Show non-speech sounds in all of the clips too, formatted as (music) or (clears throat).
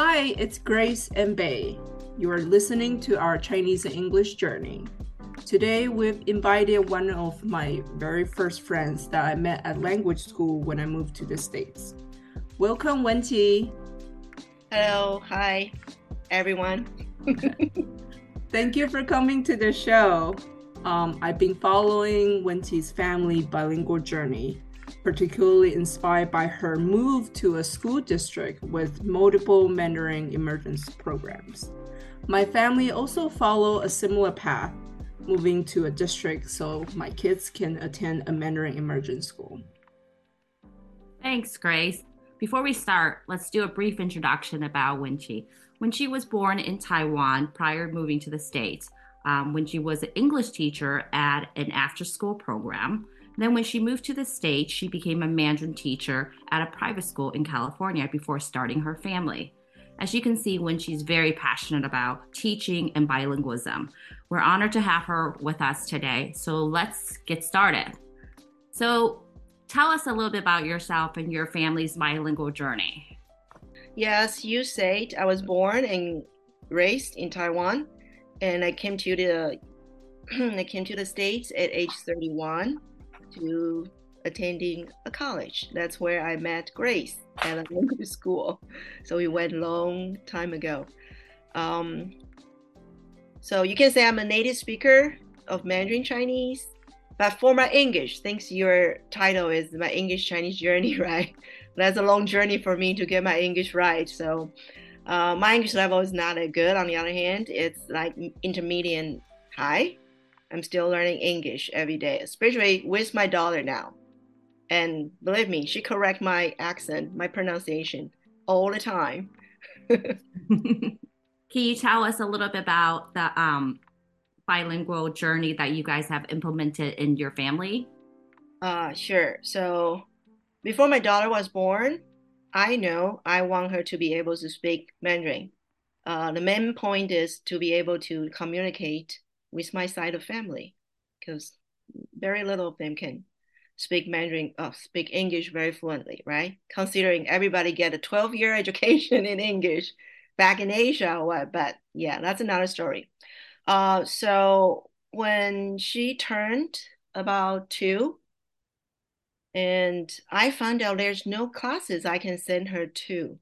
Hi, it's Grace and Bei. You are listening to our Chinese and English journey. Today, we've invited one of my very first friends that I met at language school when I moved to the States. Welcome, Wen Chi. Hello, hi, everyone. (laughs) Thank you for coming to the show. Um, I've been following Wen Chi's family bilingual journey particularly inspired by her move to a school district with multiple Mandarin immersion programs. My family also follow a similar path, moving to a district so my kids can attend a Mandarin immersion school. Thanks, Grace. Before we start, let's do a brief introduction about Wen Chi. Wenqi was born in Taiwan prior to moving to the States. Um, when she was an English teacher at an after school program. Then, when she moved to the States, she became a Mandarin teacher at a private school in California before starting her family. As you can see, when she's very passionate about teaching and bilingualism. We're honored to have her with us today. So let's get started. So, tell us a little bit about yourself and your family's bilingual journey. Yes, you said I was born and raised in Taiwan, and I came to the (clears throat) I came to the States at age 31 to attending a college. That's where I met Grace at a (laughs) language school. So we went long time ago. Um, so you can say I'm a native speaker of Mandarin Chinese, but for my English, thanks your title is my English Chinese journey, (laughs) right? That's a long journey for me to get my English right. So uh, my English level is not that good. On the other hand, it's like intermediate high. I'm still learning English every day, especially with my daughter now. And believe me, she correct my accent, my pronunciation all the time. (laughs) Can you tell us a little bit about the um, bilingual journey that you guys have implemented in your family? Uh, sure. So before my daughter was born, I know I want her to be able to speak Mandarin. Uh, the main point is to be able to communicate with my side of family because very little of them can speak Mandarin, uh, speak English very fluently, right? Considering everybody get a 12 year (laughs) education in English back in Asia or what, but yeah, that's another story. Uh, so when she turned about two, and I found out there's no classes I can send her to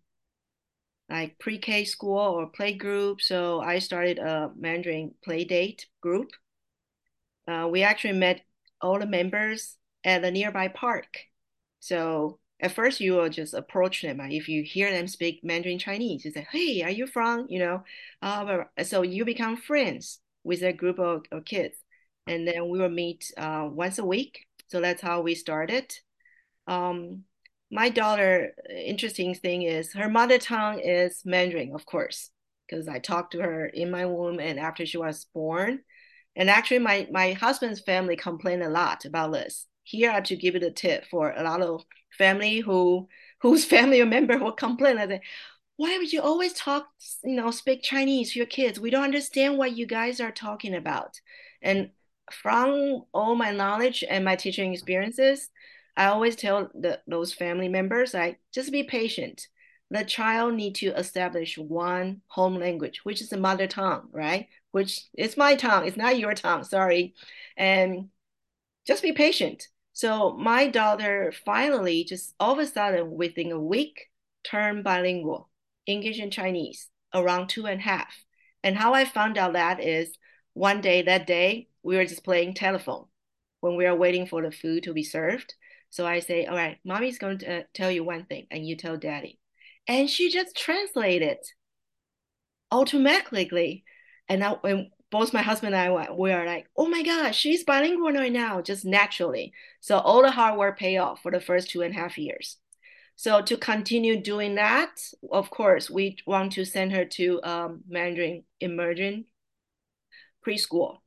like pre-K school or play group. So I started a Mandarin play date group. Uh, we actually met all the members at a nearby park. So at first you will just approach them. If you hear them speak Mandarin Chinese, you say, "Hey, are you from?" You know, uh, so you become friends with a group of, of kids, and then we will meet uh, once a week. So that's how we started. Um, my daughter, uh, interesting thing is her mother tongue is Mandarin, of course, because I talked to her in my womb and after she was born. And actually, my my husband's family complained a lot about this. Here, I have to give it a tip for a lot of family who whose (laughs) family member will complain. I why would you always talk, you know, speak Chinese to your kids? We don't understand what you guys are talking about. And from all my knowledge and my teaching experiences, I always tell the, those family members, like, just be patient. The child need to establish one home language, which is the mother tongue, right? Which is my tongue. It's not your tongue. Sorry, and just be patient. So my daughter finally, just all of a sudden, within a week, turned bilingual, English and Chinese, around two and a half. And how I found out that is one day, that day, we were just playing telephone when we were waiting for the food to be served. So I say, all right, mommy's going to uh, tell you one thing and you tell daddy. And she just translated automatically. And now when both my husband and I we are like, oh my gosh, she's bilingual right now, just naturally. So all the hard work pay off for the first two and a half years. So to continue doing that, of course, we want to send her to um, Mandarin immersion preschool.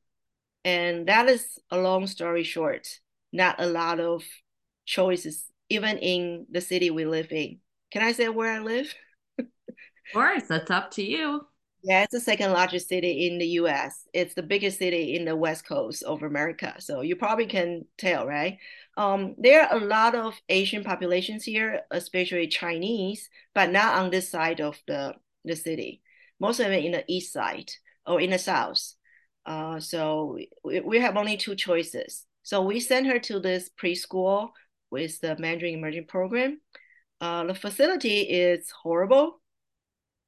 And that is a long story short, not a lot of choices, even in the city we live in. Can I say where I live? of course, that's up to you. Yeah, it's the second largest city in the US. It's the biggest city in the west coast of America. So you probably can tell, right? Um, there are a lot of Asian populations here, especially Chinese, but not on this side of the the city, most of it in the east side or in the south. Uh, so we, we have only two choices. So we sent her to this preschool with the Mandarin Immersion Program. Uh, the facility is horrible.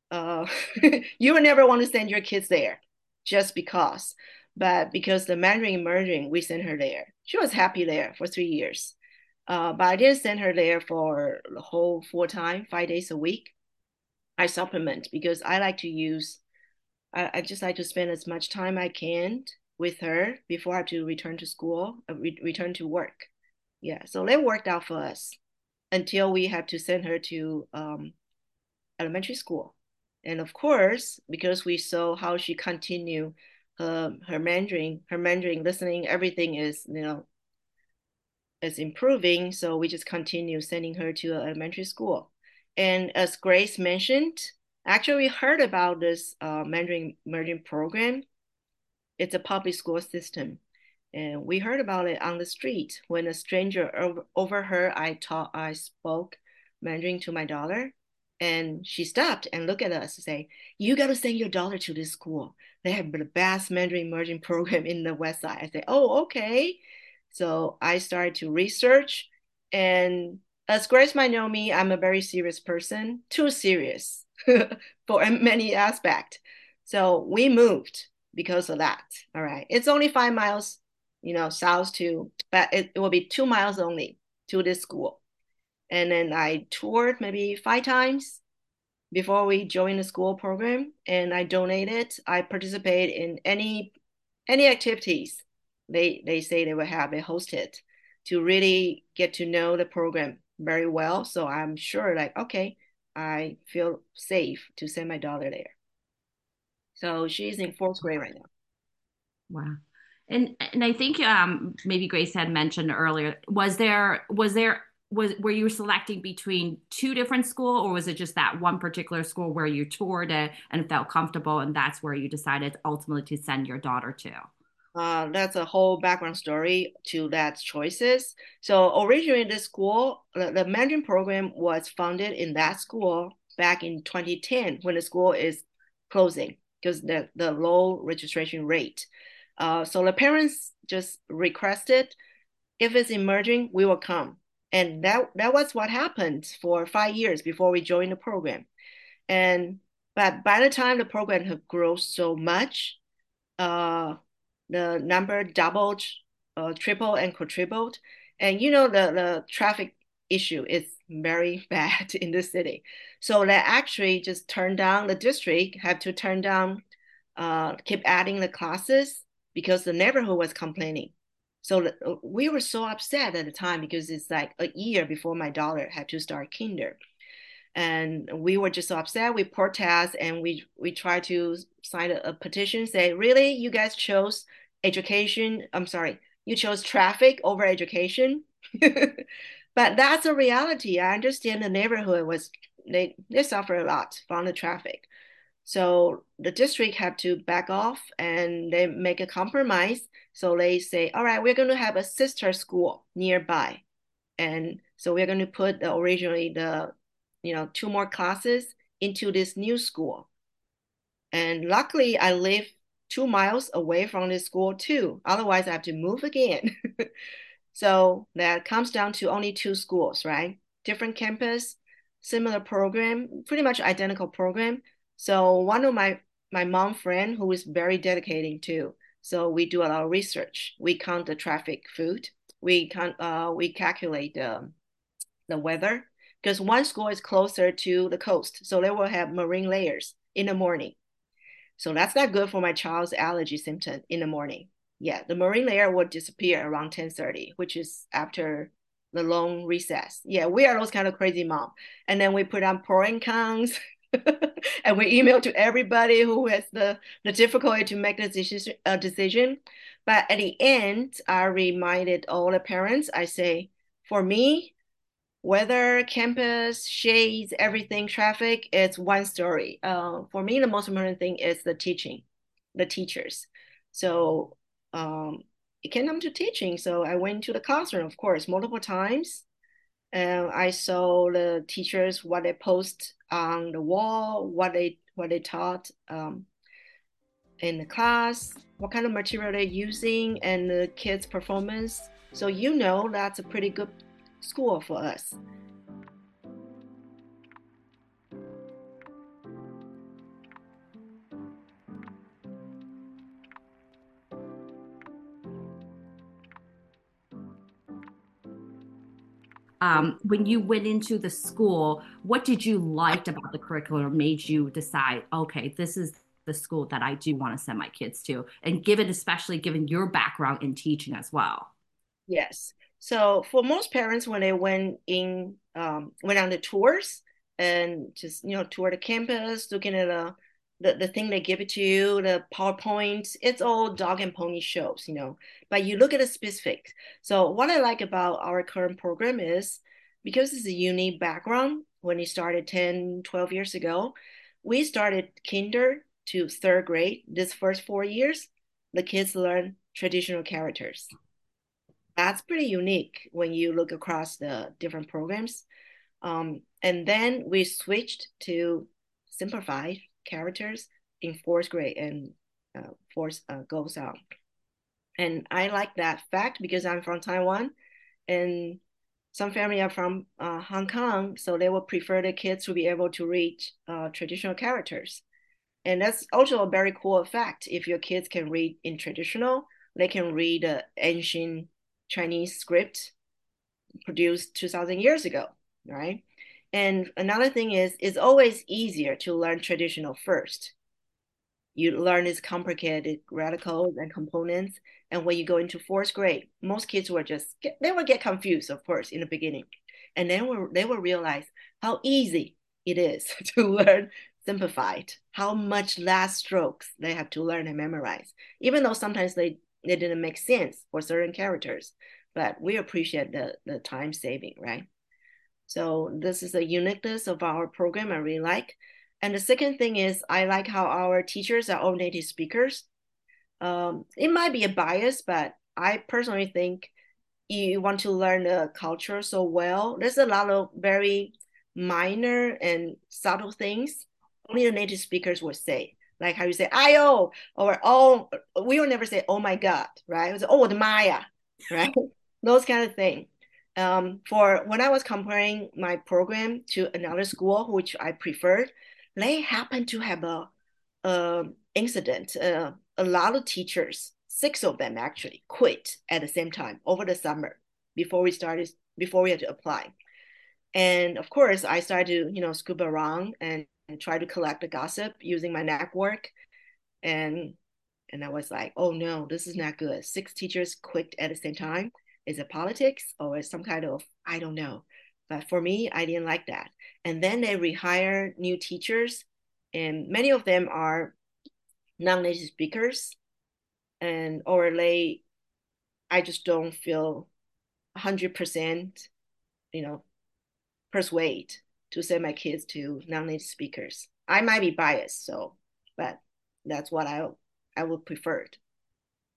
Uh, (laughs) you would never want to send your kids there just because. But because the Mandarin Immersion, we sent her there. She was happy there for three years. Uh, but I didn't send her there for the whole full time, five days a week. I supplement because I like to use, I, I just like to spend as much time I can with her before I have to return to school, uh, re- return to work. Yeah, so that worked out for us until we had to send her to um, elementary school. And of course, because we saw how she continued her, her Mandarin, her Mandarin listening, everything is, you know, is improving. So we just continue sending her to elementary school. And as Grace mentioned, actually we heard about this uh, Mandarin Immersion program. It's a public school system. And we heard about it on the street when a stranger over, overheard I taught, I spoke Mandarin to my daughter. And she stopped and looked at us and say, you got to send your daughter to this school. They have the best Mandarin Immersion (laughs) program in the West Side. I said, oh, okay. So I started to research. And as Grace might know me, I'm a very serious person, too serious (laughs) for many aspects. So we moved because of that. All right. It's only five miles you know, south to, but it, it will be two miles only to this school. And then I toured maybe five times before we joined the school program and I donated. I participate in any any activities they they say they will have it hosted to really get to know the program very well. So I'm sure like, okay, I feel safe to send my daughter there. So she's in fourth grade right now. Wow. And and I think um, maybe Grace had mentioned earlier was there was there was were you selecting between two different school or was it just that one particular school where you toured it and felt comfortable and that's where you decided ultimately to send your daughter to? Uh, that's a whole background story to that choices. So originally, the school, the, the Mandarin program was founded in that school back in 2010 when the school is closing because the, the low registration rate. Uh, so the parents just requested, if it's immersion, we will come. And that, that was what happened for five years before we joined the program. And but by the time the program had grown so much, uh, the number doubled, uh, tripled, and quadrupled. And you know the, the traffic issue is very (laughs) bad in the city. So they actually just turned down the district, have to turn down, uh, keep adding the classes because the neighborhood was complaining. So uh, we were so upset at the time because it's like a year before my daughter had to start kinder. And we were just so upset. We protest and we we tried to sign a, a petition, say, really, you guys chose education. I'm sorry, you chose traffic over education. (laughs) but that's a reality. I understand the neighborhood was they they suffer a lot from the traffic. So the district have to back off and they make a compromise. So they say, all right, we're going to have a sister school nearby. And so we're going to put the, originally the, you know, two more classes into this new school. And luckily I live two miles away from this school too. Otherwise I have to move again. (laughs) so that comes down to only two schools, right? Different campus, similar program, pretty much identical program so one of my my mom friend who is very dedicating too. So we do a lot of research. We count the traffic food. We can uh, we calculate the the weather because one school is closer to the coast, so they will have marine layers in the morning. So that's not good for my child's allergy symptom in the morning. Yeah, the marine layer will disappear around 10:30, which is after the long recess. Yeah, we are those kind of crazy mom. And then we put on and cons (laughs) and we email to everybody who has the, the difficulty to make a decision, a decision. But at the end, I reminded all the parents, I say, for me, weather, campus, shades, everything, traffic, it's one story. Uh, for me, the most important thing is the teaching, the teachers. So um, it came down to teaching. So I went to the classroom, of course, multiple times and I saw the teachers what they post on the wall, what they what they taught um, in the class, what kind of material they're using, and the kids' performance. So you know that's a pretty good school for us. Um, when you went into the school, what did you like about the curriculum made you decide, okay, this is the school that I do want to send my kids to, and given especially given your background in teaching as well. Yes. So for most parents, when they went in, um, went on the tours and just you know tour the campus, looking at the the, the thing they give it to you, the PowerPoint, it's all dog and pony shows, you know. But you look at the specific. So what I like about our current program is because it's a unique background, when it started 10, 12 years ago, we started kinder to third grade. This first four years, the kids learn traditional characters. That's pretty unique when you look across the different programs. Um, and then we switched to simplified characters in fourth grade and uh, fourth uh, goes on. And I like that fact because I'm from Taiwan and some family are from uh, Hong Kong, so they would prefer the kids to be able to read uh, traditional characters. And that's also a very cool fact. If your kids can read in traditional, they can read the ancient Chinese script produced 2000 years ago, right? And another thing is, it's always easier to learn traditional first. You learn these complicated radicals and components. And when you go into fourth grade, most kids will just get, they will get confused, of course, in the beginning. And then they will realize how easy it is (laughs) to learn simplified, how much last strokes they have to learn and memorize, even though sometimes they, they didn't make sense for certain characters. But we appreciate the, the time saving, right? So this is the uniqueness of our program I really like. And the second thing is I like how our teachers are all native speakers. Um, it might be a bias, but I personally think you want to learn the culture so well. There's a lot of very minor and subtle things only the native speakers would say. Like how you say "io" or "oh," we will never say "oh my god," right? It was "oh the Maya," right? (laughs) Those kind of things um, for when I was comparing my program to another school, which I preferred, they happened to have a, a incident. Uh, a lot of teachers, six of them actually, quit at the same time over the summer before we started, before we had to apply. And of course, I started to you know scoop around and, and try to collect the gossip using my network, and and I was like, oh no, this is not good. Six teachers quit at the same time is it politics or some kind of I don't know. But for me, I didn't like that. And then they rehire new teachers, and many of them are non-native speakers, and or they, I just don't feel hundred percent, you know, persuade to send my kids to non-native speakers. I might be biased, so, but that's what I I would prefer.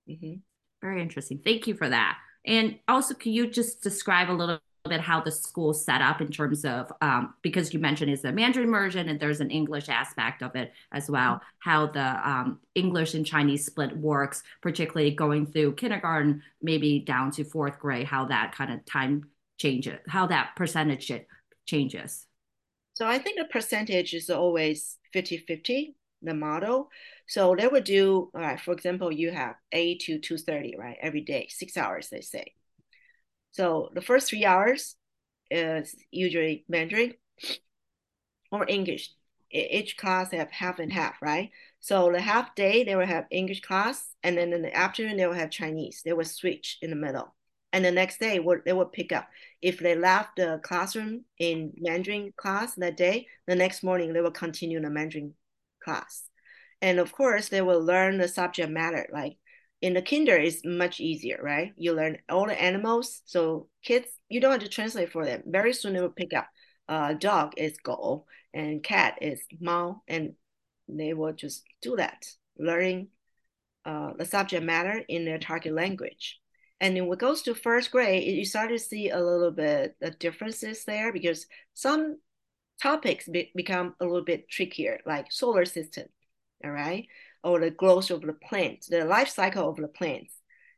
Mm-hmm. Very interesting. Thank you for that. And also, can you just describe a little bit how the school set up in terms of um, because you mentioned it's a Mandarin immersion and there's an English aspect of it as well. How the um, English and Chinese split works, particularly going through kindergarten, maybe down to fourth grade, how that kind of time changes, how that percentage changes. So I think the percentage is always 50 50 the model. So they would do, all right, for example, you have 8 to 2.30, right, every day, six hours, they say. So the first three hours is usually Mandarin or English. Each class have half and half, right? So the half day, they will have English class, and then in the afternoon, they will have Chinese. They will switch in the middle. And the next day, they will pick up. If they left the classroom in Mandarin class that day, the next morning, they will continue the Mandarin class. And of course, they will learn the subject matter. Like in the kinder, it's much easier, right? You learn all the animals. So kids, you don't have to translate for them. Very soon they will pick up uh, dog is go and cat is mao. And they will just do that, learning uh, the subject matter in their target language. And when it goes to first grade, you start to see a little bit the differences there because some topics be become a little bit trickier, like solar system, all right, or the growth of the plants, the life cycle of the plants.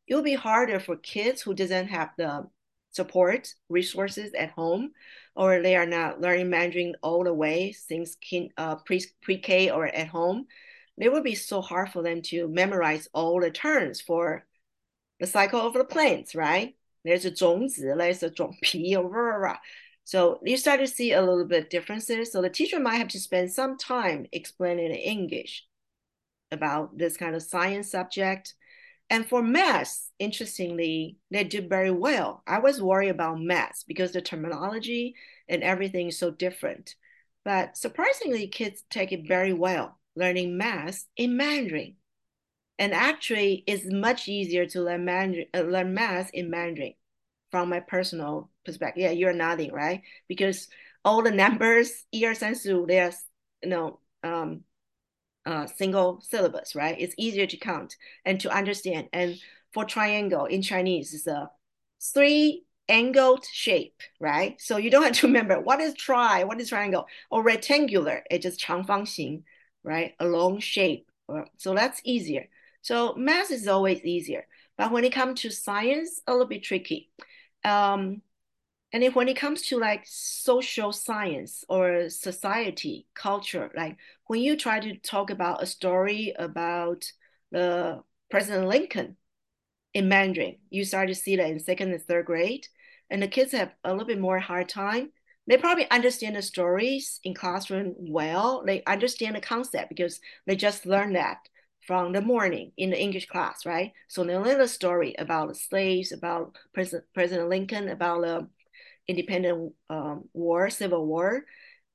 It will be harder for kids who doesn't have the support resources at home, or they are not learning Mandarin all the way since uh, pre pre K or at home. It would be so hard for them to memorize all the terms for the cycle of the plants, right? There's a 种子, there's a 种皮, so you start to see a little bit differences. So the teacher might have to spend some time explaining in English about this kind of science subject. And for math, interestingly, they did very well. I was worried about math because the terminology and everything is so different. But surprisingly, kids take it very well, learning math in Mandarin. And actually, it's much easier to learn Mandarin, uh, learn math in Mandarin from my personal perspective. Yeah, you're nodding, right? Because all the numbers, 一二三四五, they're you know um, uh, single syllabus, right? It's easier to count and to understand. And for triangle in Chinese, it's a three angled shape, right? So you don't (laughs) have to remember what is tri, what is triangle, or rectangular. It's just 长方形, right? A long shape. So that's easier. So math is always easier. But when it comes to science, a little bit tricky. Um, and when it comes to like social science or society, culture, like when you try to talk about a story about the President Lincoln in Mandarin, you start to see that in second and third grade, and the kids have a little bit more hard time. They probably understand the stories in classroom well. They understand the concept because they just learned that from the morning in the English class, right? So they learn a story about the slaves, about President, President Lincoln, about the independent um, war, Civil War.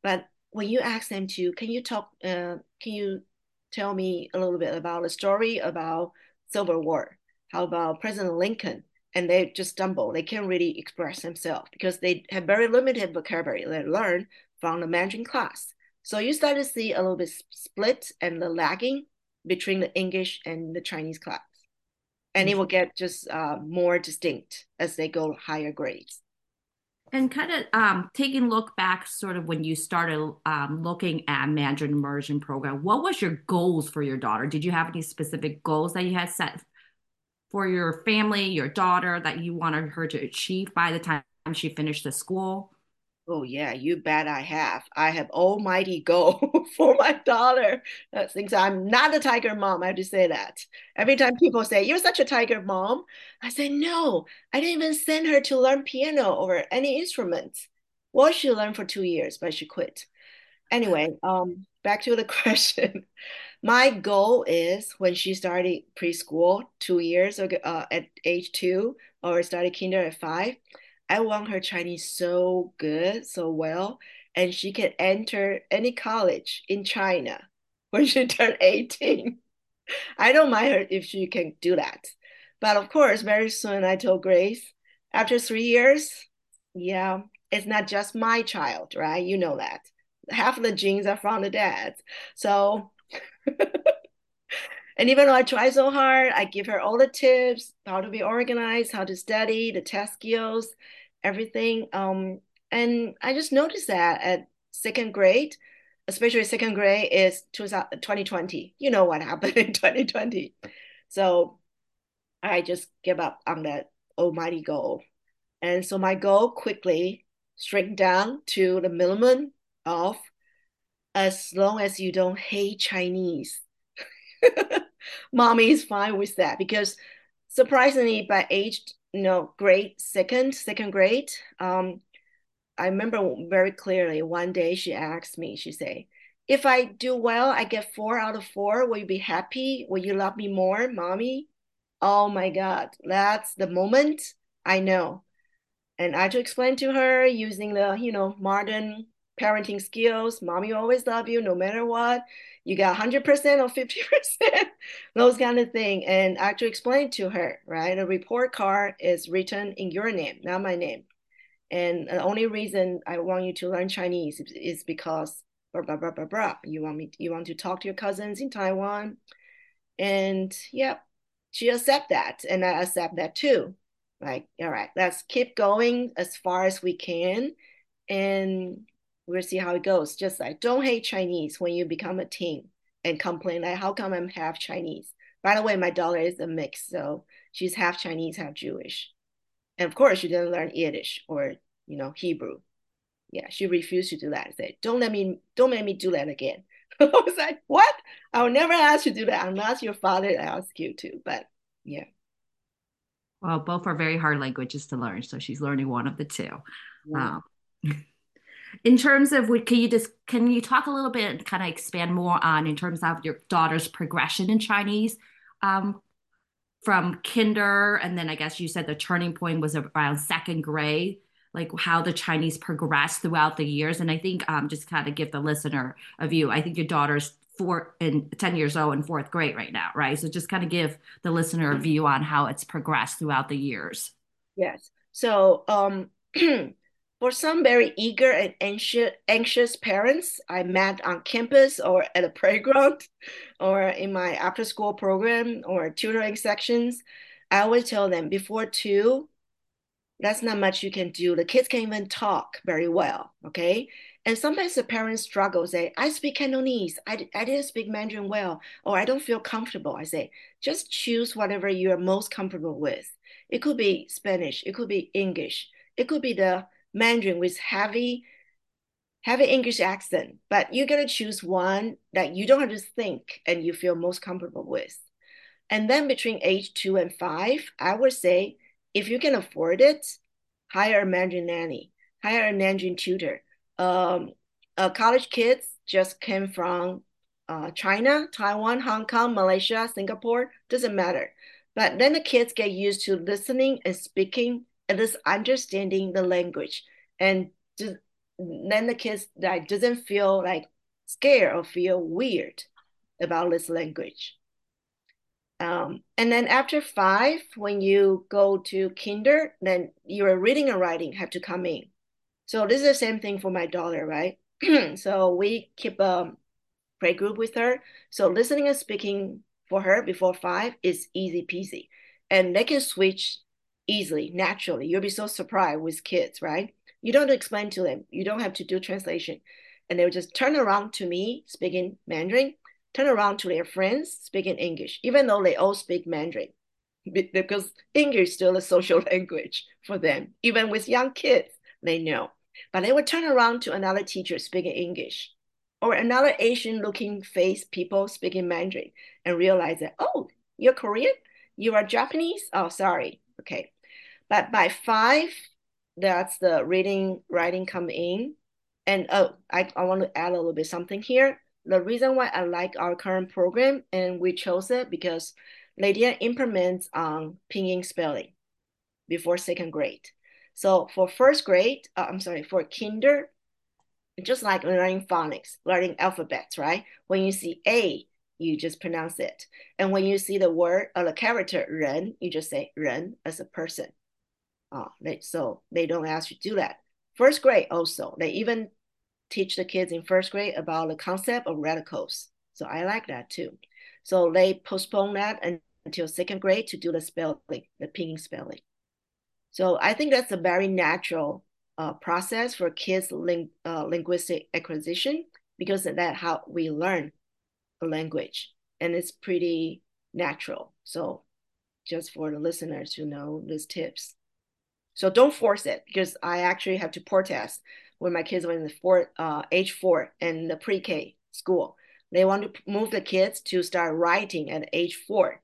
But when you ask them to, can you talk, uh, can you tell me a little bit about the story about Civil War? How about President Lincoln? And they just stumble. They can't really express themselves because they have very limited vocabulary they learn from the Mandarin class. So you start to see a little bit split and the lagging between the English and the Chinese class. And it will get just uh, more distinct as they go higher grades. And kind of um, taking look back, sort of when you started um, looking at Mandarin immersion program, what was your goals for your daughter? Did you have any specific goals that you had set for your family, your daughter, that you wanted her to achieve by the time she finished the school? Oh yeah, you bet I have. I have almighty goal (laughs) for my daughter. That thinks I'm not a tiger mom. I have to say that. Every time people say, You're such a tiger mom, I say, No, I didn't even send her to learn piano or any instrument. Well, she learned for two years, but she quit. Anyway, um, back to the (laughs) question. My goal is when she started preschool two years ago, uh, at age two, or started kinder at five, I want her Chinese so good, so well, and she can enter any college in China (laughs) when she turns 18. (laughs) I don't mind her if she can do that. But of course, very soon I told Grace, after three years, yeah, it's not just my child, right? You know that. Half of the genes are from the dad. So, (laughs) and even though I try so hard, I give her all the tips how to be organized, how to study, the test skills everything. Um, and I just noticed that at second grade, especially second grade is 2020. You know what happened (laughs) in 2020. So I just give up on that almighty goal. And so my goal quickly shrink down to the minimum of as long as you don't hate Chinese. (laughs) Mommy is fine with that because surprisingly by age you know, grade second, second grade, um, I remember very clearly one day she asked me, she said, if I do well, I get four out of four. Will you be happy? Will you love me more, mommy? Oh my God, that's the moment I know. And I had to explain to her using the, you know, modern parenting skills. Mommy always love you no matter what you got 100% or 50%, those kind of thing. And I actually explain to her, right? A report card is written in your name, not my name. And the only reason I want you to learn Chinese is because blah, blah, blah, blah, blah. You want me, you want to talk to your cousins in Taiwan. And yeah, she accept that. And I accept that too. Like, all right, let's keep going as far as we can and we'll see how it goes. Just like don't hate Chinese when you become a teen and complain like how come I'm half Chinese? By the way, my daughter is a mix, so she's half Chinese, half Jewish. And of course she didn't learn Yiddish or you know Hebrew. Yeah, she refused to do that. Said, Don't let me don't let me do that again. (laughs) I was like, What? I will never ask you to do that. Not your father to ask you to, but yeah. Well, both are very hard languages to learn, so she's learning one of the two. Yeah. Um, (laughs) in terms of what can you just can you talk a little bit and kind of expand more on in terms of your daughter's progression in Chinese um, from kinder and then I guess you said the turning point was around second grade like how the Chinese progressed throughout the years? And I think um, just kind of give the listener a view. I think your daughter's four and 10 years old in fourth grade right now right? So just kind of give the listener a view on how it's progressed throughout the years. Yes. So um (clears throat) For some very eager and anxious, anxious parents I met on campus or at a playground (laughs) or in my after school program or tutoring sections, I always tell them before two, that's not much you can do. The kids can't even talk very well, okay? And sometimes the parents struggle, say, I speak Cantonese, I, I didn't speak Mandarin well, or I don't feel comfortable. I say, just choose whatever you are most comfortable with. It could be Spanish, it could be English, it could be the Mandarin with heavy, heavy English accent, but you gotta choose one that you don't have to think and you feel most comfortable with. And then between age two and five, I would say if you can afford it, hire a Mandarin nanny, hire a Mandarin tutor. Um, uh, college kids just came from uh, China, Taiwan, Hong Kong, Malaysia, Singapore, doesn't matter. But then the kids get used to listening and speaking this understanding the language. And then the kids that doesn't feel like scared or feel weird about this language. Um, and then after five when you go to kinder then your reading and writing have to come in. So this is the same thing for my daughter right? (clears throat) So we keep a play group with her. So listening and speaking for her before five is easy peasy. And they can switch easily, naturally. You'll be so surprised with kids, right? You don't explain to them. You don't have to do translation. And they'll just turn around to me speaking Mandarin, turn around to their friends speaking English, even though they all speak Mandarin. Because English is still a social (laughs) language for them. Even with young kids, they know. But they would turn around to another teacher speaking English or another Asian looking face people speaking Mandarin and realize that, oh, you're Korean? You are Japanese? Oh, sorry. Okay. But by five, that's the reading, writing come in. And oh, I, I want to add a little bit something here. The reason why I like our current program and we chose it because Lydia implements on um, pinyin spelling before second grade. So for first grade, uh, I'm sorry, for kinder, just like learning phonics, learning alphabets, right? When you see A, you just pronounce it. And when you see the word or the character 人, you just say 人 as a person. Uh, they, so they don't ask you to do that. First grade also, they even teach the kids in first grade about the concept of radicals. So I like that too. So they postpone that until second grade to do the spelling, the pinyin spelling. So I think that's a very natural uh, process for kids' ling- uh, linguistic acquisition because that's how we learn a language, and it's pretty natural. So just for the listeners who know these tips. So don't force it because I actually have to protest when my kids were in the four, uh, age four and the pre-K school. They want to move the kids to start writing at age four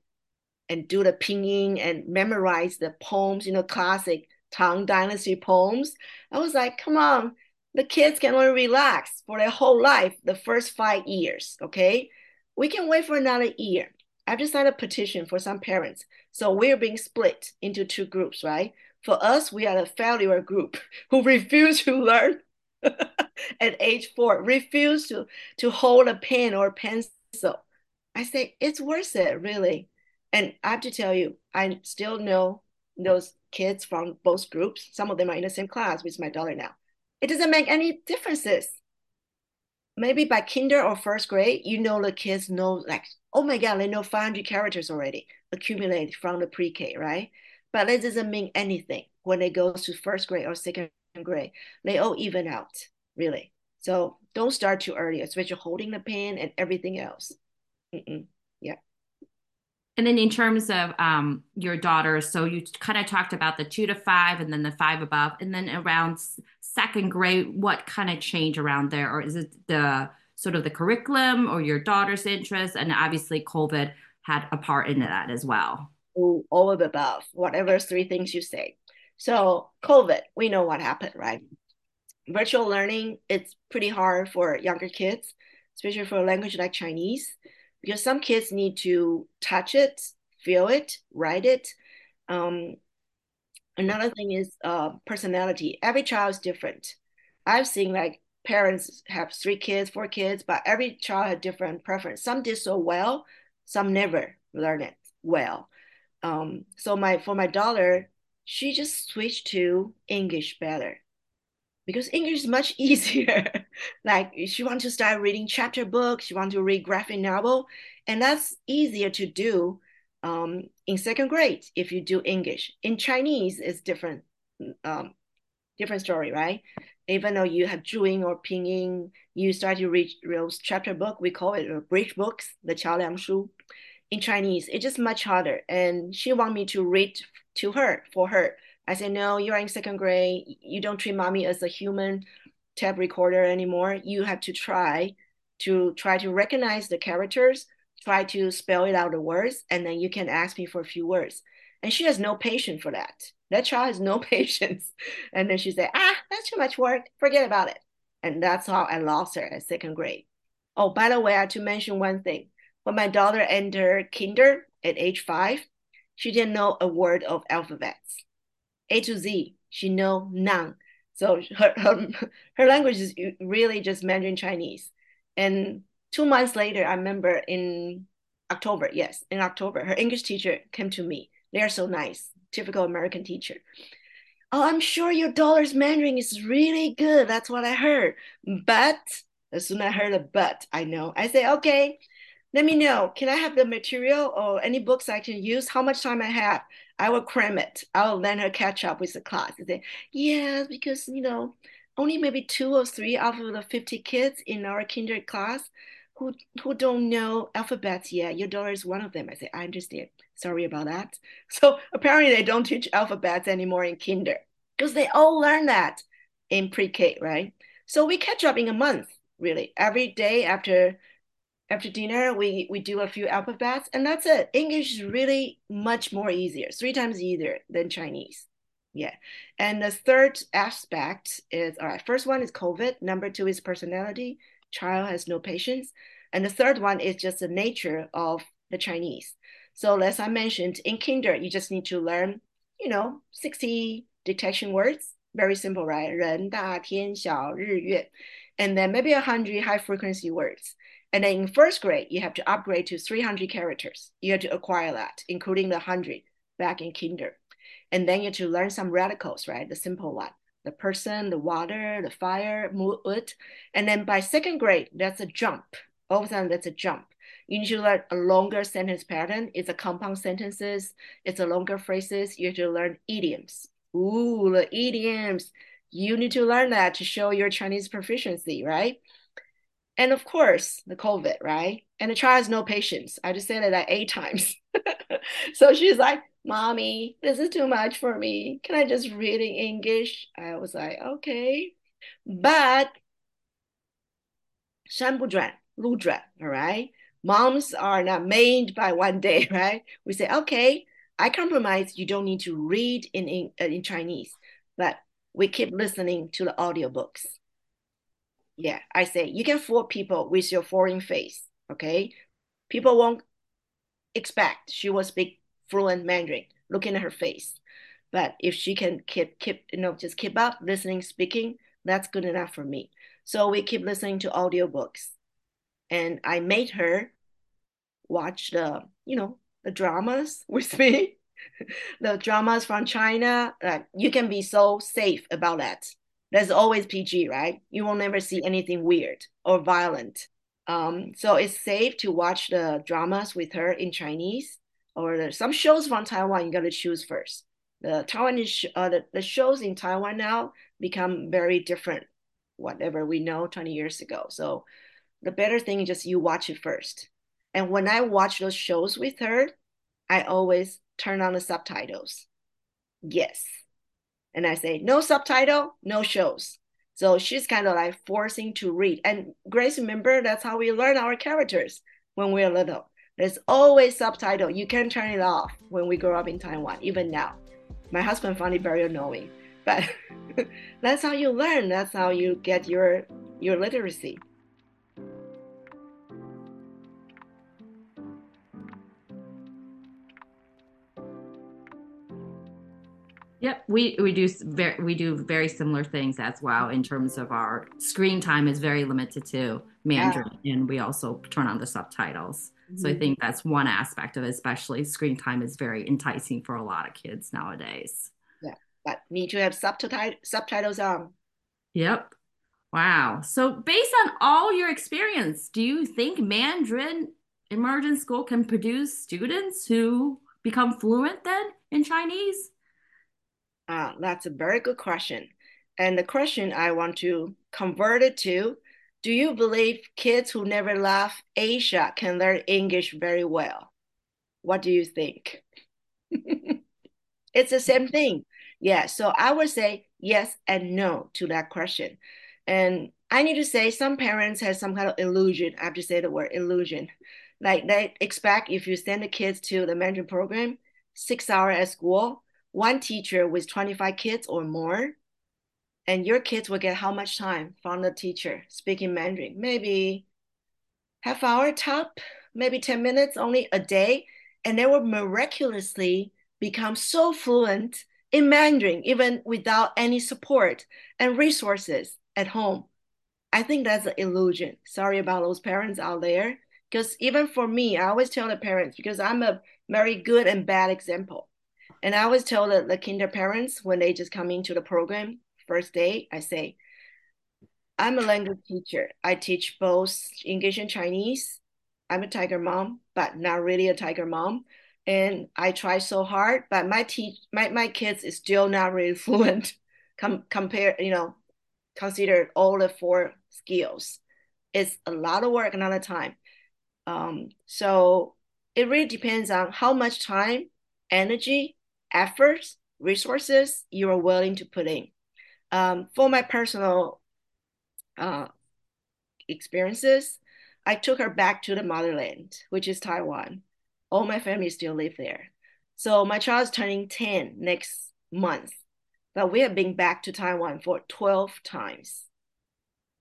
and do the pinyin and memorize the poems, you know, classic Tang Dynasty poems. I was like, come on, the kids can only relax for their whole life, the first five years, okay? We can wait for another year. I've just signed a petition for some parents. So we're being split into two groups, right? For us, we are the failure group who refuse to learn (laughs) at age four, refuse to, to hold a pen or pencil. I say, it's worth it, really. And I have to tell you, I still know those kids from both groups. Some of them are in the same class with my daughter now. It doesn't make any differences. Maybe by kinder or first grade, you know the kids know like, oh my God, they know 500 characters already accumulated from the pre-K, right? But that doesn't mean anything when they go to first grade or second grade. They all even out, really. So don't start too early, especially holding the pen and everything else. Mm-mm. Yeah. And then in terms of um, your daughter, so you kind of talked about the two to five and then the five above, and then around second grade, what kind of change around there? Or is it the sort of the curriculum or your daughter's interests? And obviously, COVID had a part in that as well. All of the above, whatever three things you say. So, COVID, we know what happened, right? Virtual learning, it's pretty hard for younger kids, especially for a language like Chinese because some kids need to touch it, feel it, write it. Um, another thing is uh, personality. Every child is different. I've seen like parents have three kids, four kids, but every child had different preference. Some did so well, some never learn it well. Um, so my for my daughter, she just switched to English better because English is much (laughs) easier. like she want to start reading chapter books, she want to read graphic novel, and that's easier to do um, in second grade if you do English. In Chinese, it's different, um, different story, right? Even though you have Zhuyin or Pinyin, you start to read those chapter book. We call it bridge books, the Qiaoliang Shu. In Chinese, it's just much harder, and she want me to read to her for her I said, no, you're in second grade. You don't treat mommy as a human tape recorder anymore. You have to try to try to recognize the characters, try to spell it out the words, and then you can ask me for a few words. And she has no patience for that. That child has no (laughs) patience. And then she said, ah, that's too much work. Forget about it. And that's how I lost her at second grade. Oh, by the way, I have to mention one thing. When my daughter entered kinder at age five, she didn't know a word of alphabets. A to Z. She know none. So her, her, her language is really just Mandarin Chinese. And two months later, I remember in October, yes, in October, her English teacher came to me. They are so nice, typical American teacher. Oh, I'm sure your daughter's Mandarin is really good. That's what I heard. But as soon as I heard a but, I know. I say, okay, let me know. Can I have the material or any books I can use? How much time I have? I will cram it. I will let her catch up with the class and say, yes, because, you know, only maybe two or three out of the 50 kids in our kinder class who, who don't know alphabets yet. Your daughter is one of them. I say, I understand. Sorry about that. (laughs) So apparently they don't teach alphabets anymore in kinder because they all learn that in pre-K, right? So we catch up in a month, really. Every day after after dinner we we do a few alphabets and that's it english is really much more easier three times easier than chinese yeah and the third aspect is all right first one is covid number two is personality child has no patience and the third one is just the nature of the chinese so as i mentioned in kinder you just need to learn you know 60 detection words very simple right 人大天小日月 and then maybe 100 high frequency words and then in first grade, you have to upgrade to 300 characters. You have to acquire that, including the 100 back in kinder. And then you have to learn some radicals, right? The simple one, the person, the water, the fire, wood. And then by second grade, that's a jump. All of a sudden, that's a jump. You need to learn a longer sentence pattern. It's a compound sentences. It's a longer phrases. You have to learn idioms. Ooh, the idioms. You need to learn that to show your Chinese proficiency, right? And of course, the COVID, right? And the child has no patience. I just said it like eight times. (laughs) so she's like, Mommy, this is too much for me. Can I just read in English? I was like, okay. But 山不转路转, all right? Moms are not made by one day, (laughs) right? We say, okay, I compromise. You don't need to read in, in, in Chinese, but we keep listening to the audiobooks yeah, I say you can fool people with your foreign face. Okay, people won't expect she will speak fluent Mandarin looking at her face, but if she can keep keep you know just keep up listening, speaking, that's good enough for me. So we keep listening to audiobooks, and I made her watch the you know the dramas (laughs) with me. the dramas from China, uh, you can be so safe about that there's always PG, right? You will never see anything weird or violent. Um, so it's safe to watch the dramas with her in Chinese or some shows from Taiwan. You got to choose first. The Taiwanese uh, the, the shows in Taiwan now become very different, whatever we know 20 years ago. So the better thing is just you watch it first. And when I watch those shows with her, I always turn on the subtitles. Yes. And I say, no subtitle, no shows. So she's kind of like forcing to read. And Grace, remember, that's how we learn our characters when we're little. There's always subtitle. You can turn it off when we grow up in Taiwan, even now. My husband found it very annoying, but (laughs) that's how you learn. That's how you get your your literacy. Yep, we we do very we do very similar things as well in terms of our screen time is very limited to Mandarin, yeah. and we also turn on the subtitles. Mm-hmm. So I mm-hmm. think that's one aspect of it, especially screen time is very enticing for a lot of kids nowadays. Yeah, but need to have subtitle subtitles on. Yep. Wow. So based on all your experience, do you think Mandarin Immersion School can produce students who become fluent then in Chinese? Uh, that's a very good question. And the question I want to convert it to Do you believe kids who never left Asia can learn English very well? What do you think? (laughs) it's the same thing. Yeah, so I would say yes and no to that question. And I need to say some parents have some kind of illusion. I have to say the word illusion. Like they expect if you send the kids to the Mandarin program, six hours at school, one teacher with 25 kids or more, and your kids will get how much time from the teacher speaking Mandarin? Maybe half hour top, maybe 10 minutes only a day. And they will miraculously become so fluent in Mandarin, even without any support and resources at home. I think that's an illusion. Sorry about those parents out there. Because even for me, I always tell the parents, because I'm a very good and bad example. And I always tell the, the kinder parents when they just come into the program first day, I say, I'm a language teacher. I teach both English and Chinese. I'm a tiger mom, but not really a tiger mom. And I try so hard, but my teach my, my kids is still not really (laughs) fluent com- compare, you know, consider all the four skills. It's a lot of work, and a lot of time. Um, so it really depends on how much time, energy, efforts, resources you are willing to put in. Um, for my personal uh, experiences, I took her back to the motherland, which is Taiwan. All my family still live there. So my child's turning 10 next month, but we have been back to Taiwan for 12 times.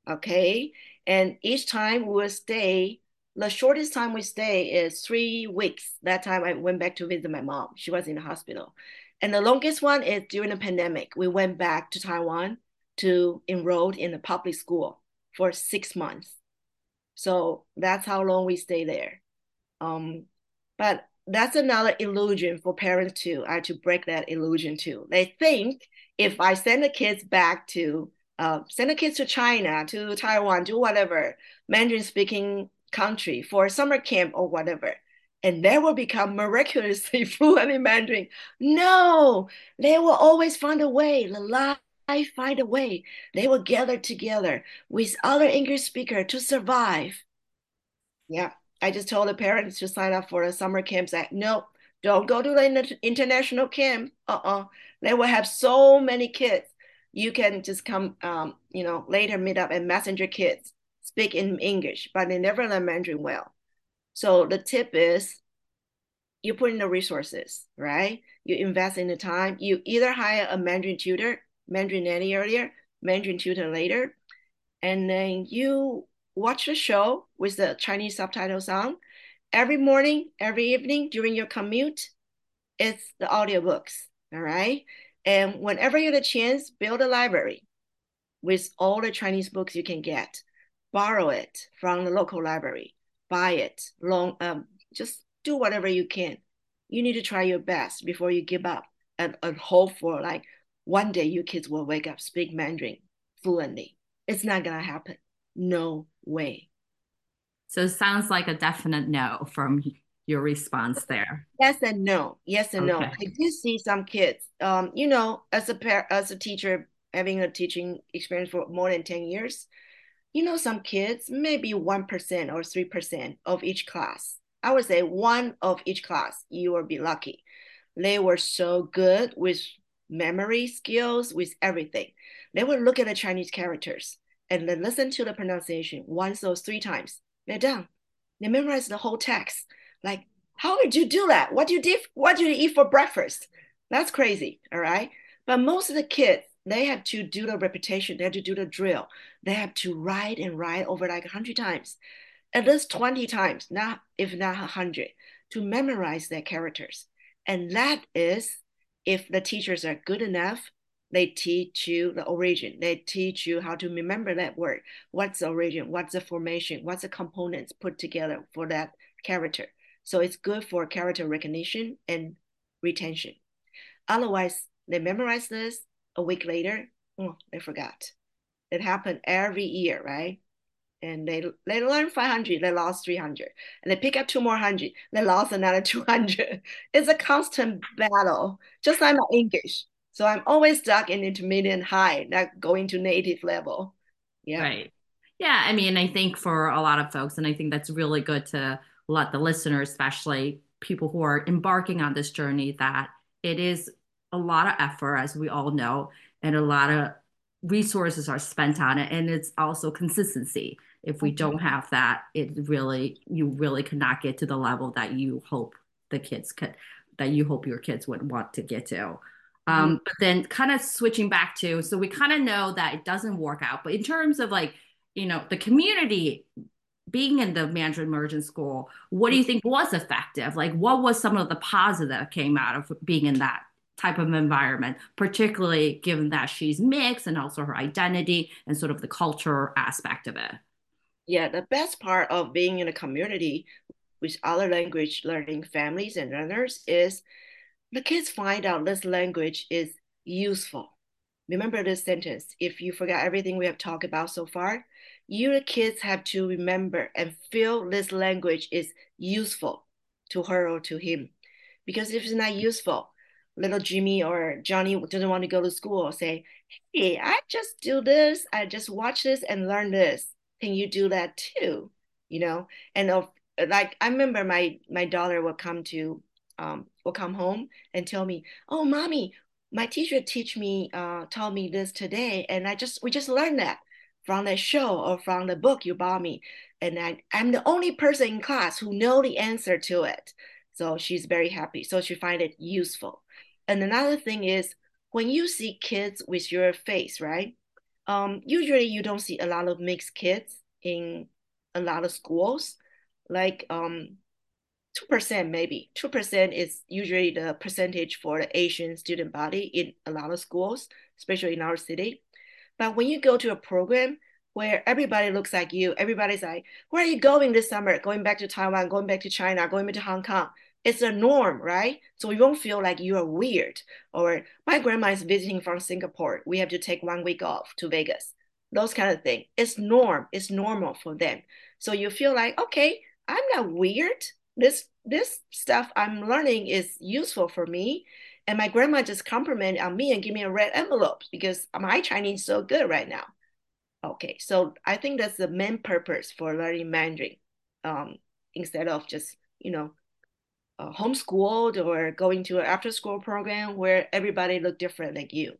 Okay. And each time we will stay the shortest time we stay is three weeks. That time I went back to visit my mom. She was in the hospital. And the longest one is during the pandemic. We went back to Taiwan to enroll in a public school for six months. So that's how long we stay there. Um, but that's another illusion for parents too. I have to break that illusion too. They think if I send the kids back to uh, send the kids to China, to Taiwan, to whatever Mandarin speaking country for summer camp or whatever and they will become miraculously (laughs) fluent in Mandarin. No, they will always find a way. The life find a way. They will gather together with other English speaker to survive. Yeah, I just told the parents to sign up for a summer camp. Said no, don't go to the international camp. Uh-uh. They will have so many kids. You can just come, um, you know, later meet up and messenger kids speak in English, but they never learn Mandarin well. So the tip is you put in the resources, right? You invest in the time. You either hire a Mandarin tutor, Mandarin nanny earlier, Mandarin tutor later, and then you watch the show with the Chinese subtitles on. Every morning, every evening during your commute, it's the audiobooks, all right? And whenever you get a chance, build a library with all the Chinese books you can get borrow it from the local library, buy it, long, um, just do whatever you can. You need to try your best before you give up and, and hope for like one day your kids will wake up, speak Mandarin fluently. It's not gonna happen. No way. So it sounds like a definite no from your response there? Yes and no. Yes and okay. no. I do see some kids. Um, you know, as a par- as a teacher having a teaching experience for more than 10 years, you know, some kids, maybe 1% or 3% of each class. I would say one of each class, you will be lucky. They were so good with memory skills, with everything. They would look at the Chinese characters and then listen to the pronunciation once or three times. They're done. They memorize the whole text. Like, how did you do that? What do you did? What do you eat for breakfast? That's crazy. All right. But most of the kids, they have to do the repetition. They have to do the drill. They have to write and write over like a hundred times, at least twenty times, not if not a hundred, to memorize their characters. And that is if the teachers are good enough they teach you the origin. They teach you how to remember that word. What's the origin? What's the formation? What's the components put together for that character? So it's good for character recognition and retention. Otherwise, they memorize this a week later, oh, they forgot. It happened every year, right? And they they learn 500, they lost 300. And they pick up two more hundred, they lost another (laughs) 200. It's a constant battle, just like my English so I'm always stuck in intermediate high, not going to native level. Yeah. Right. Yeah. I mean, I think for a lot of folks, and I think that's really good to let the listeners, especially people who are embarking on this journey, that it is a lot of effort, as we all know, and a lot of resources are spent on it. And it's also consistency. If we don't have that, it really, you really cannot get to the level that you hope the kids could, that you hope your kids would want to get to. Um, mm-hmm. But then kind of switching back to, so we kind of know that it doesn't work out. But in terms of like, you know, the community being in the Mandarin immersion school, what do you think was effective? Like, what was some of the positive that came out of being in that type of environment, particularly given that she's mixed and also her identity and sort of the culture aspect of it? Yeah, the best part of being in a community with other language learning families and learners is the kids find out this language is useful. Remember this sentence. If you forgot everything we have talked about so far, your kids have to remember and feel this language is useful to her or to him. Because if it's not useful, little Jimmy or Johnny doesn't want to go to school, say, Hey, I just do this, I just watch this and learn this. Can you do that too? You know, and of like I remember my my daughter will come to um, will come home and tell me, "Oh, mommy, my teacher teach me, uh, taught me this today, and I just we just learned that from the show or from the book you bought me, and I, I'm the only person in class who know the answer to it." So she's very happy. So she find it useful. And another thing is when you see kids with your face, right? Um, usually you don't see a lot of mixed kids in a lot of schools. Like um, 2% maybe 2% is usually the percentage for the asian student body in a lot of schools especially in our city but when you go to a program where everybody looks like you everybody's like where are you going this summer going back to taiwan going back to china going back to hong kong it's a norm right? So you won't feel like you are weird. Or my grandma is visiting from singapore. We have to take one week off to vegas. Those kind of thing. It's norm. It's normal for them. So you feel like okay i'm not weird. This this stuff I'm learning is useful for me. And my grandma just complimented on me and give me a red envelope because my Chinese is so good right now. Okay, so I think that's the main purpose for learning Mandarin, um, instead of just you know, uh, homeschooled or going to an after school program where everybody look different like you.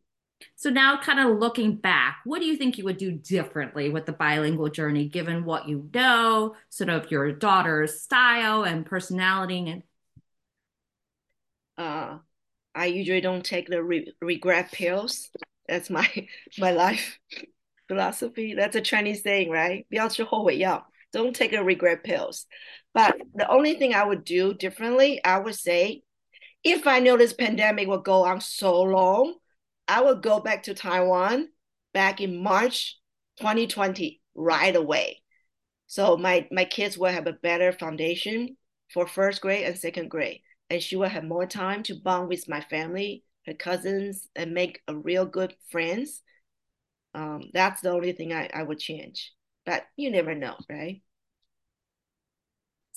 So now, kind of looking back, what do you think you would do differently with the bilingual journey, given what you know, sort of your daughter's style and personality? And uh, I usually don't take the re- regret pills. That's my (laughs) my life (laughs) philosophy. That's a Chinese saying, right? 不要吃后悔药. Don't take the regret pills. But the only thing I would do differently, I would say, if I know this pandemic will go on so long, I will go back to Taiwan back in March 2020 right away. So my my kids will have a better foundation for first grade and second grade, and she will have more time to bond with my family, her cousins, and make a real good friends. Um, that's the only thing I, I would change. But you never know, right?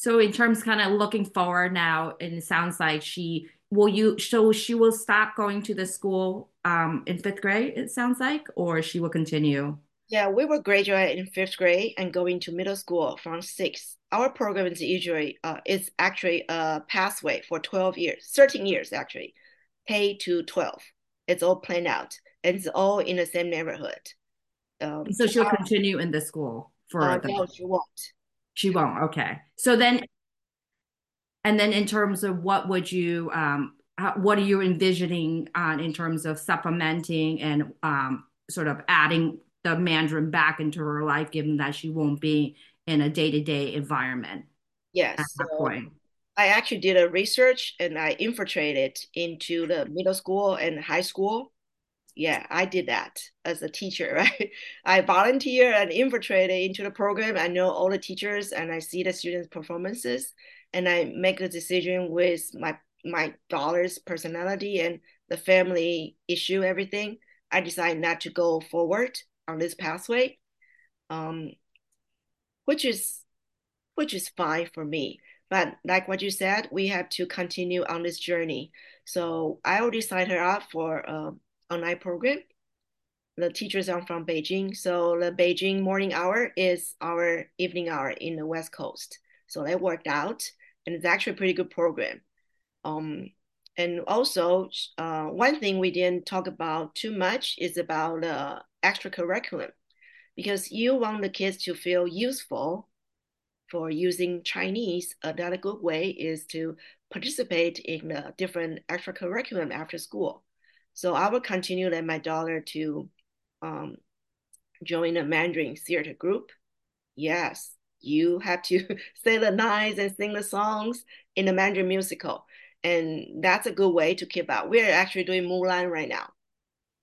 So in terms kind of looking forward now, and it sounds like she will you so she will stop going to the school um, in fifth grade, it sounds like, or she will continue. Yeah, we will graduate in fifth grade and go into middle school from sixth. Our program is usually uh, it's actually a pathway for 12 years, 13 years actually, K to 12. It's all planned out and it's all in the same neighborhood. Um, so she'll continue in the school for uh, the. No, she won't. She won't. Okay. So then, and then in terms of what would you, um, how, what are you envisioning on in terms of supplementing and um, sort of adding the Mandarin back into her life, given that she won't be in a day to day environment? Yes. So point. I actually did a research and I infiltrated into the middle school and high school. Yeah, I did that as a teacher, (laughs) right? I volunteer and infiltrated into the program. I know all the teachers and I see the students' performances and I make a decision with my my daughter's personality and the family issue, everything. I decide not to go forward on this pathway, um, which is which is fine for me. But like what you said, we have to continue on this journey. So I already signed her up for um, online program. The teachers are from Beijing, so the Beijing morning hour is our evening hour in the West Coast. So that worked out, and it's actually a pretty good program. Um, and also, uh, one thing we didn't talk about too much is about uh, extracurriculum, because you want the kids to feel useful for using Chinese. Another good way is to participate in a different extracurriculum after school. So I will continue let my daughter to um, join a Mandarin theater group. Yes, you have to (laughs) say the lines and sing the songs in the Mandarin musical. And that's a good way to keep up. We're actually doing Mulan right now,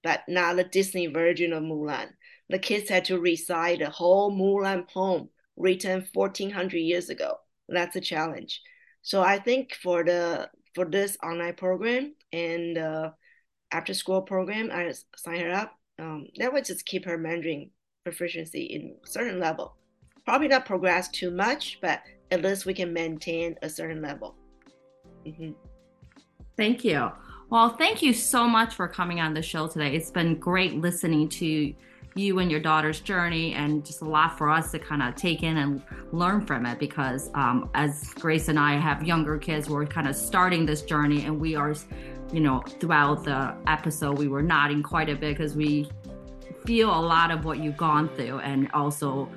but not the Disney version of Mulan. The kids had to recite the whole Mulan poem written 1400 years ago. That's a challenge. So I think for the for this online program and uh, after school program, I sign her up. Um, that would just keep her Mandarin proficiency in certain level. Probably not progress too much, but at least we can maintain a certain level. Mm-hmm. Thank you. Well, thank you so much for coming on the show today. It's been great listening to you and your daughter's journey and just a lot for us to kind of take in and learn from it because um, as grace and i have younger kids we're kind of starting this journey and we are you know throughout the episode we were nodding quite a bit because we feel a lot of what you've gone through and also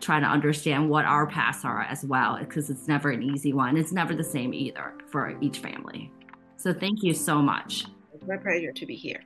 trying to understand what our paths are as well because it's never an easy one. It's never the same either for each family. So thank you so much. It's my pleasure to be here